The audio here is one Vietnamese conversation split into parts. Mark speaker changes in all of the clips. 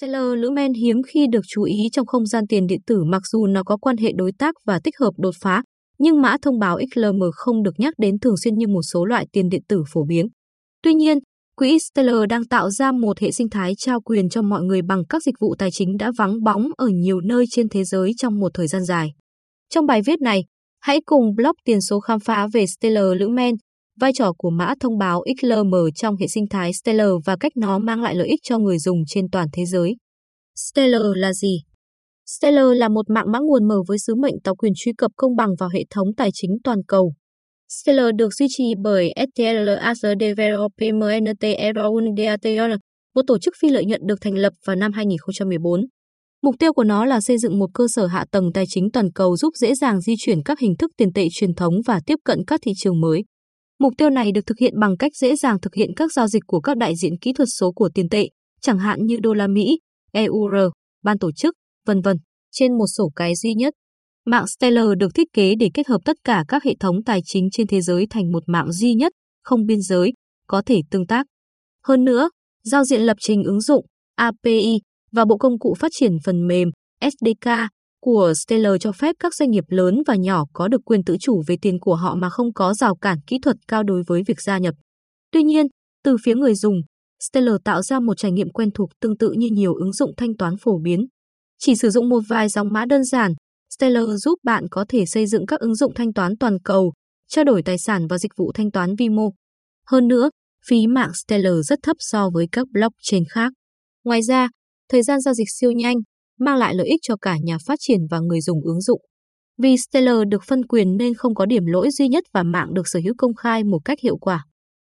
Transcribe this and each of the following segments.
Speaker 1: Stellar Lumen hiếm khi được chú ý trong không gian tiền điện tử mặc dù nó có quan hệ đối tác và tích hợp đột phá, nhưng mã thông báo XLM không được nhắc đến thường xuyên như một số loại tiền điện tử phổ biến. Tuy nhiên, quỹ Stellar đang tạo ra một hệ sinh thái trao quyền cho mọi người bằng các dịch vụ tài chính đã vắng bóng ở nhiều nơi trên thế giới trong một thời gian dài. Trong bài viết này, hãy cùng blog tiền số khám phá về Stellar Lumen, vai trò của mã thông báo XLM trong hệ sinh thái Stellar và cách nó mang lại lợi ích cho người dùng trên toàn thế giới. Stellar là gì? Stellar là một mạng mã nguồn mở với sứ mệnh tạo quyền truy cập công bằng vào hệ thống tài chính toàn cầu. Stellar được duy trì bởi STL as Development một tổ chức phi lợi nhuận được thành lập vào năm 2014. Mục tiêu của nó là xây dựng một cơ sở hạ tầng tài chính toàn cầu giúp dễ dàng di chuyển các hình thức tiền tệ truyền thống và tiếp cận các thị trường mới. Mục tiêu này được thực hiện bằng cách dễ dàng thực hiện các giao dịch của các đại diện kỹ thuật số của tiền tệ, chẳng hạn như đô la Mỹ, EUR, ban tổ chức, vân vân, trên một sổ cái duy nhất. Mạng Stellar được thiết kế để kết hợp tất cả các hệ thống tài chính trên thế giới thành một mạng duy nhất, không biên giới, có thể tương tác. Hơn nữa, giao diện lập trình ứng dụng API và bộ công cụ phát triển phần mềm SDK của Stellar cho phép các doanh nghiệp lớn và nhỏ có được quyền tự chủ về tiền của họ mà không có rào cản kỹ thuật cao đối với việc gia nhập. Tuy nhiên, từ phía người dùng, Stellar tạo ra một trải nghiệm quen thuộc tương tự như nhiều ứng dụng thanh toán phổ biến. Chỉ sử dụng một vài dòng mã đơn giản, Stellar giúp bạn có thể xây dựng các ứng dụng thanh toán toàn cầu, trao đổi tài sản và dịch vụ thanh toán vi mô. Hơn nữa, phí mạng Stellar rất thấp so với các blockchain khác. Ngoài ra, thời gian giao dịch siêu nhanh, mang lại lợi ích cho cả nhà phát triển và người dùng ứng dụng. Vì Stellar được phân quyền nên không có điểm lỗi duy nhất và mạng được sở hữu công khai một cách hiệu quả.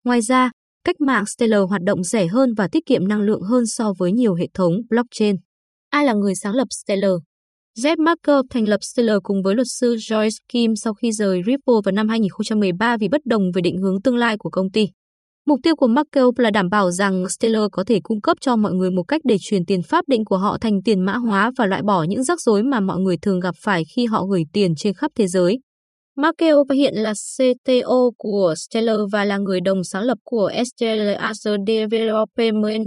Speaker 1: Ngoài ra, cách mạng Stellar hoạt động rẻ hơn và tiết kiệm năng lượng hơn so với nhiều hệ thống blockchain. Ai là người sáng lập Stellar? Jeff Marker thành lập Stellar cùng với luật sư Joyce Kim sau khi rời Ripple vào năm 2013 vì bất đồng về định hướng tương lai của công ty. Mục tiêu của Markel là đảm bảo rằng Stellar có thể cung cấp cho mọi người một cách để chuyển tiền pháp định của họ thành tiền mã hóa và loại bỏ những rắc rối mà mọi người thường gặp phải khi họ gửi tiền trên khắp thế giới. Markel hiện là CTO của Stellar và là người đồng sáng lập của Stellar as a Development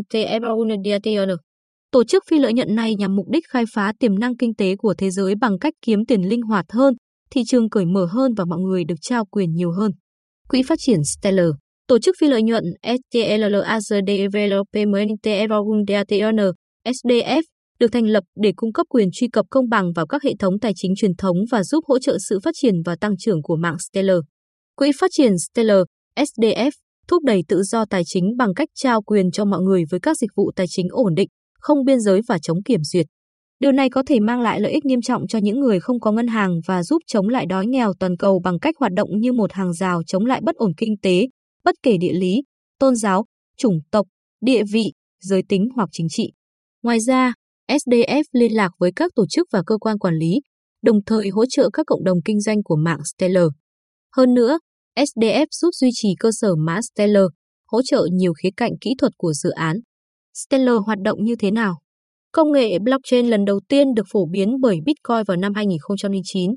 Speaker 1: Tổ chức phi lợi nhuận này nhằm mục đích khai phá tiềm năng kinh tế của thế giới bằng cách kiếm tiền linh hoạt hơn, thị trường cởi mở hơn và mọi người được trao quyền nhiều hơn. Quỹ phát triển Stellar Tổ chức phi lợi nhuận SDF được thành lập để cung cấp quyền truy cập công bằng vào các hệ thống tài chính truyền thống và giúp hỗ trợ sự phát triển và tăng trưởng của mạng Stellar. Quỹ phát triển Stellar SDF thúc đẩy tự do tài chính bằng cách trao quyền cho mọi người với các dịch vụ tài chính ổn định, không biên giới và chống kiểm duyệt. Điều này có thể mang lại lợi ích nghiêm trọng cho những người không có ngân hàng và giúp chống lại đói nghèo toàn cầu bằng cách hoạt động như một hàng rào chống lại bất ổn kinh tế, bất kể địa lý, tôn giáo, chủng tộc, địa vị, giới tính hoặc chính trị. Ngoài ra, SDF liên lạc với các tổ chức và cơ quan quản lý, đồng thời hỗ trợ các cộng đồng kinh doanh của mạng Stellar. Hơn nữa, SDF giúp duy trì cơ sở mã Stellar, hỗ trợ nhiều khía cạnh kỹ thuật của dự án. Stellar hoạt động như thế nào? Công nghệ blockchain lần đầu tiên được phổ biến bởi Bitcoin vào năm 2009.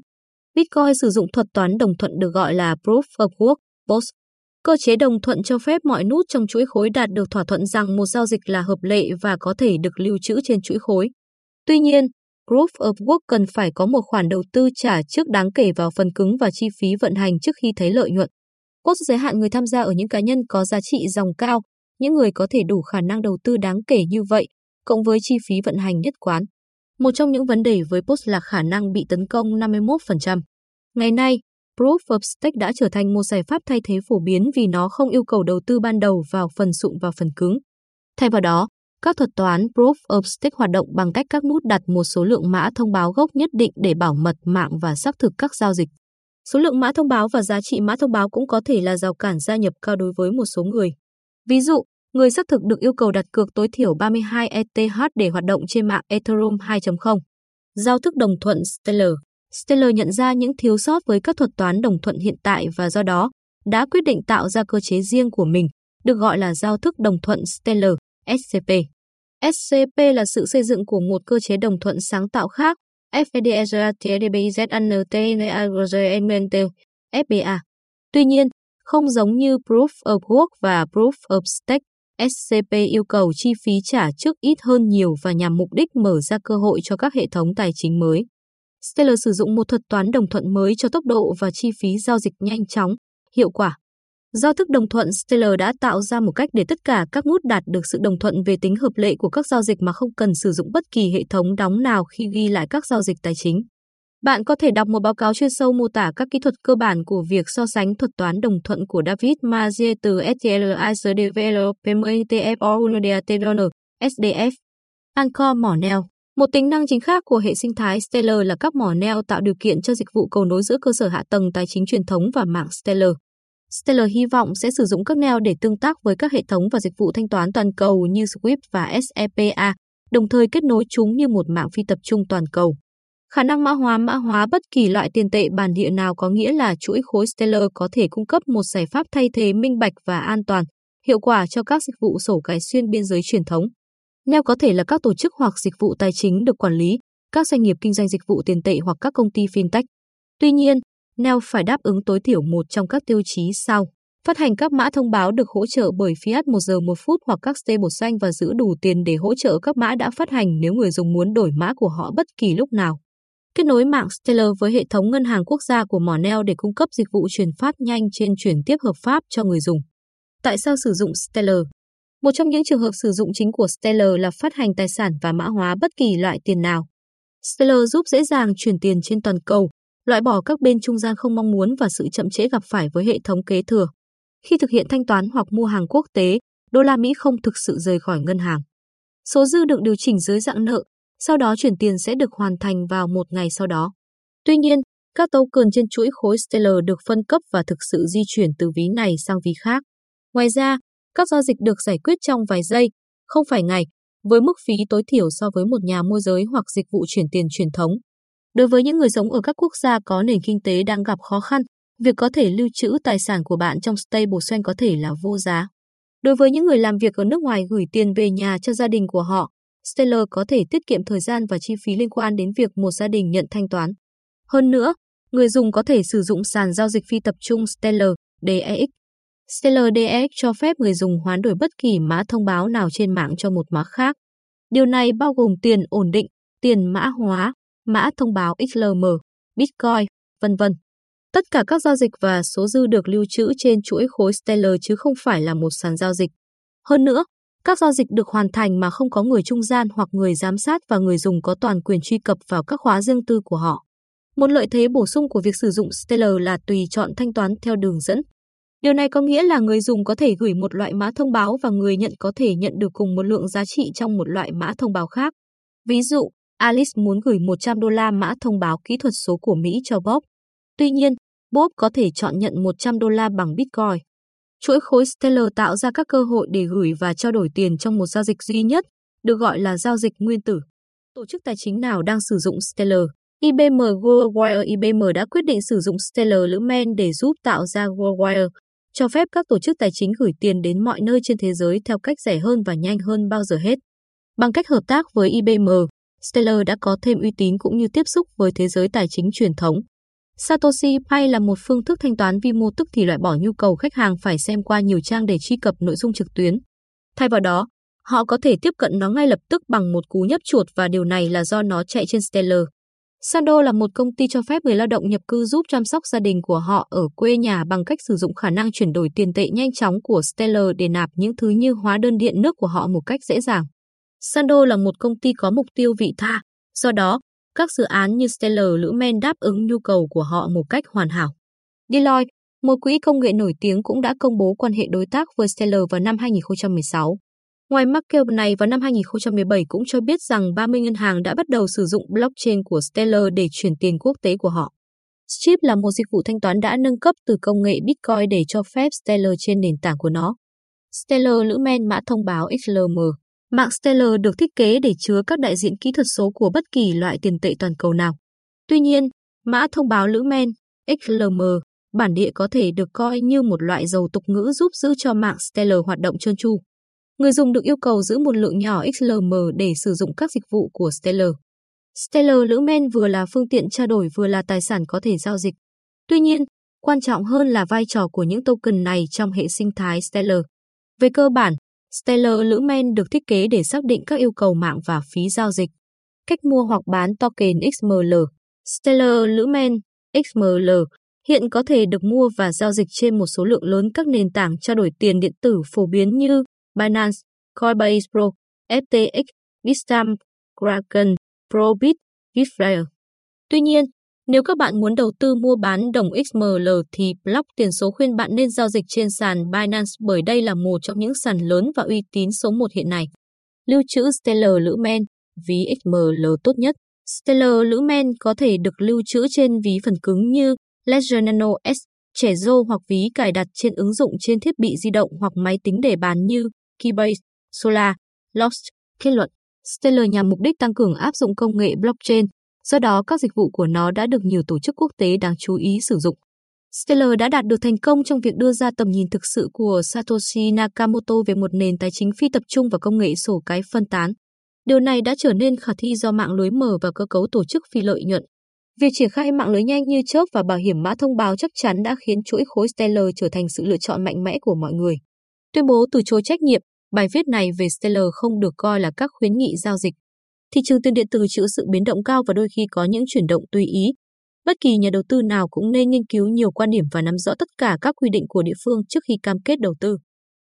Speaker 1: Bitcoin sử dụng thuật toán đồng thuận được gọi là Proof of Work, POS, Cơ chế đồng thuận cho phép mọi nút trong chuỗi khối đạt được thỏa thuận rằng một giao dịch là hợp lệ và có thể được lưu trữ trên chuỗi khối. Tuy nhiên, Proof of Work cần phải có một khoản đầu tư trả trước đáng kể vào phần cứng và chi phí vận hành trước khi thấy lợi nhuận. Cốt giới hạn người tham gia ở những cá nhân có giá trị dòng cao, những người có thể đủ khả năng đầu tư đáng kể như vậy, cộng với chi phí vận hành nhất quán. Một trong những vấn đề với Post là khả năng bị tấn công 51%. Ngày nay, Proof of Stake đã trở thành một giải pháp thay thế phổ biến vì nó không yêu cầu đầu tư ban đầu vào phần sụn và phần cứng. Thay vào đó, các thuật toán Proof of Stake hoạt động bằng cách các nút đặt một số lượng mã thông báo gốc nhất định để bảo mật mạng và xác thực các giao dịch. Số lượng mã thông báo và giá trị mã thông báo cũng có thể là rào cản gia nhập cao đối với một số người. Ví dụ, người xác thực được yêu cầu đặt cược tối thiểu 32 ETH để hoạt động trên mạng Ethereum 2.0. Giao thức đồng thuận Stellar Stellar nhận ra những thiếu sót với các thuật toán đồng thuận hiện tại và do đó đã quyết định tạo ra cơ chế riêng của mình, được gọi là giao thức đồng thuận Stellar, SCP. SCP là sự xây dựng của một cơ chế đồng thuận sáng tạo khác, FBA. Tuy nhiên, không giống như Proof of Work và Proof of Stake, SCP yêu cầu chi phí trả trước ít hơn nhiều và nhằm mục đích mở ra cơ hội cho các hệ thống tài chính mới. Stellar sử dụng một thuật toán đồng thuận mới cho tốc độ và chi phí giao dịch nhanh chóng, hiệu quả. Do thức đồng thuận Stellar đã tạo ra một cách để tất cả các nút đạt được sự đồng thuận về tính hợp lệ của các giao dịch mà không cần sử dụng bất kỳ hệ thống đóng nào khi ghi lại các giao dịch tài chính. Bạn có thể đọc một báo cáo chuyên sâu mô tả các kỹ thuật cơ bản của việc so sánh thuật toán đồng thuận của David Mazier từ STL Developer SDF. Anchor Mornell. Một tính năng chính khác của hệ sinh thái Stellar là các mỏ neo tạo điều kiện cho dịch vụ cầu nối giữa cơ sở hạ tầng tài chính truyền thống và mạng Stellar. Stellar hy vọng sẽ sử dụng các neo để tương tác với các hệ thống và dịch vụ thanh toán toàn cầu như Swift và SEPA, đồng thời kết nối chúng như một mạng phi tập trung toàn cầu. Khả năng mã hóa mã hóa bất kỳ loại tiền tệ bản địa nào có nghĩa là chuỗi khối Stellar có thể cung cấp một giải pháp thay thế minh bạch và an toàn, hiệu quả cho các dịch vụ sổ cái xuyên biên giới truyền thống. Neo có thể là các tổ chức hoặc dịch vụ tài chính được quản lý, các doanh nghiệp kinh doanh dịch vụ tiền tệ hoặc các công ty fintech. Tuy nhiên, Neo phải đáp ứng tối thiểu một trong các tiêu chí sau. Phát hành các mã thông báo được hỗ trợ bởi Fiat 1 giờ 1 phút hoặc các stablecoin và giữ đủ tiền để hỗ trợ các mã đã phát hành nếu người dùng muốn đổi mã của họ bất kỳ lúc nào kết nối mạng Stellar với hệ thống ngân hàng quốc gia của mỏ Neo để cung cấp dịch vụ chuyển phát nhanh trên chuyển tiếp hợp pháp cho người dùng. Tại sao sử dụng Stellar? Một trong những trường hợp sử dụng chính của Stellar là phát hành tài sản và mã hóa bất kỳ loại tiền nào. Stellar giúp dễ dàng chuyển tiền trên toàn cầu, loại bỏ các bên trung gian không mong muốn và sự chậm trễ gặp phải với hệ thống kế thừa. Khi thực hiện thanh toán hoặc mua hàng quốc tế, đô la Mỹ không thực sự rời khỏi ngân hàng. Số dư được điều chỉnh dưới dạng nợ, sau đó chuyển tiền sẽ được hoàn thành vào một ngày sau đó. Tuy nhiên, các token trên chuỗi khối Stellar được phân cấp và thực sự di chuyển từ ví này sang ví khác. Ngoài ra, các giao dịch được giải quyết trong vài giây, không phải ngày, với mức phí tối thiểu so với một nhà môi giới hoặc dịch vụ chuyển tiền truyền thống. Đối với những người sống ở các quốc gia có nền kinh tế đang gặp khó khăn, việc có thể lưu trữ tài sản của bạn trong stablecoin có thể là vô giá. Đối với những người làm việc ở nước ngoài gửi tiền về nhà cho gia đình của họ, Stellar có thể tiết kiệm thời gian và chi phí liên quan đến việc một gia đình nhận thanh toán. Hơn nữa, người dùng có thể sử dụng sàn giao dịch phi tập trung Stellar DEX. Stellar cho phép người dùng hoán đổi bất kỳ mã thông báo nào trên mạng cho một mã khác. Điều này bao gồm tiền ổn định, tiền mã hóa, mã thông báo XLM, Bitcoin, vân vân. Tất cả các giao dịch và số dư được lưu trữ trên chuỗi khối Stellar chứ không phải là một sàn giao dịch. Hơn nữa, các giao dịch được hoàn thành mà không có người trung gian hoặc người giám sát và người dùng có toàn quyền truy cập vào các khóa riêng tư của họ. Một lợi thế bổ sung của việc sử dụng Stellar là tùy chọn thanh toán theo đường dẫn. Điều này có nghĩa là người dùng có thể gửi một loại mã thông báo và người nhận có thể nhận được cùng một lượng giá trị trong một loại mã thông báo khác. Ví dụ, Alice muốn gửi 100 đô la mã thông báo kỹ thuật số của Mỹ cho Bob. Tuy nhiên, Bob có thể chọn nhận 100 đô la bằng Bitcoin. Chuỗi khối Stellar tạo ra các cơ hội để gửi và trao đổi tiền trong một giao dịch duy nhất, được gọi là giao dịch nguyên tử. Tổ chức tài chính nào đang sử dụng Stellar? IBM Worldwire IBM đã quyết định sử dụng Stellar Lữ Men để giúp tạo ra Worldwire, cho phép các tổ chức tài chính gửi tiền đến mọi nơi trên thế giới theo cách rẻ hơn và nhanh hơn bao giờ hết. Bằng cách hợp tác với IBM, Stellar đã có thêm uy tín cũng như tiếp xúc với thế giới tài chính truyền thống. Satoshi Pay là một phương thức thanh toán vi mô tức thì loại bỏ nhu cầu khách hàng phải xem qua nhiều trang để truy cập nội dung trực tuyến. Thay vào đó, họ có thể tiếp cận nó ngay lập tức bằng một cú nhấp chuột và điều này là do nó chạy trên Stellar. Sando là một công ty cho phép người lao động nhập cư giúp chăm sóc gia đình của họ ở quê nhà bằng cách sử dụng khả năng chuyển đổi tiền tệ nhanh chóng của Stellar để nạp những thứ như hóa đơn điện nước của họ một cách dễ dàng. Sando là một công ty có mục tiêu vị tha, do đó các dự án như Stellar Lữ Men đáp ứng nhu cầu của họ một cách hoàn hảo. Deloitte, một quỹ công nghệ nổi tiếng cũng đã công bố quan hệ đối tác với Stellar vào năm 2016. Ngoài market này vào năm 2017 cũng cho biết rằng 30 ngân hàng đã bắt đầu sử dụng blockchain của Stellar để chuyển tiền quốc tế của họ. Strip là một dịch vụ thanh toán đã nâng cấp từ công nghệ Bitcoin để cho phép Stellar trên nền tảng của nó. Stellar Lữ Men mã thông báo XLM Mạng Stellar được thiết kế để chứa các đại diện kỹ thuật số của bất kỳ loại tiền tệ toàn cầu nào. Tuy nhiên, mã thông báo lữ men XLM bản địa có thể được coi như một loại dầu tục ngữ giúp giữ cho mạng Stellar hoạt động trơn tru. Người dùng được yêu cầu giữ một lượng nhỏ XLM để sử dụng các dịch vụ của Stellar. Stellar lữ men vừa là phương tiện trao đổi vừa là tài sản có thể giao dịch. Tuy nhiên, quan trọng hơn là vai trò của những token này trong hệ sinh thái Stellar. Về cơ bản, Stellar Lữ Men được thiết kế để xác định các yêu cầu mạng và phí giao dịch. Cách mua hoặc bán token XML Stellar Lữ Men XML hiện có thể được mua và giao dịch trên một số lượng lớn các nền tảng trao đổi tiền điện tử phổ biến như Binance, Coinbase Pro, FTX, Bitstamp, Kraken, Probit, Bitflyer. Tuy nhiên, nếu các bạn muốn đầu tư mua bán đồng XML thì block tiền số khuyên bạn nên giao dịch trên sàn Binance bởi đây là một trong những sàn lớn và uy tín số 1 hiện nay. Lưu trữ Stellar Lữ Men, ví XML tốt nhất. Stellar Lữ Men có thể được lưu trữ trên ví phần cứng như Ledger Nano S, trẻ rô hoặc ví cài đặt trên ứng dụng trên thiết bị di động hoặc máy tính để bàn như Keybase, Solar, Lost. Kết luận, Stellar nhằm mục đích tăng cường áp dụng công nghệ blockchain, do đó các dịch vụ của nó đã được nhiều tổ chức quốc tế đáng chú ý sử dụng. Stellar đã đạt được thành công trong việc đưa ra tầm nhìn thực sự của Satoshi Nakamoto về một nền tài chính phi tập trung và công nghệ sổ cái phân tán. Điều này đã trở nên khả thi do mạng lưới mở và cơ cấu tổ chức phi lợi nhuận. Việc triển khai mạng lưới nhanh như chớp và bảo hiểm mã thông báo chắc chắn đã khiến chuỗi khối Stellar trở thành sự lựa chọn mạnh mẽ của mọi người. Tuyên bố từ chối trách nhiệm, bài viết này về Stellar không được coi là các khuyến nghị giao dịch. Thị trường tiền điện tử chịu sự biến động cao và đôi khi có những chuyển động tùy ý. Bất kỳ nhà đầu tư nào cũng nên nghiên cứu nhiều quan điểm và nắm rõ tất cả các quy định của địa phương trước khi cam kết đầu tư.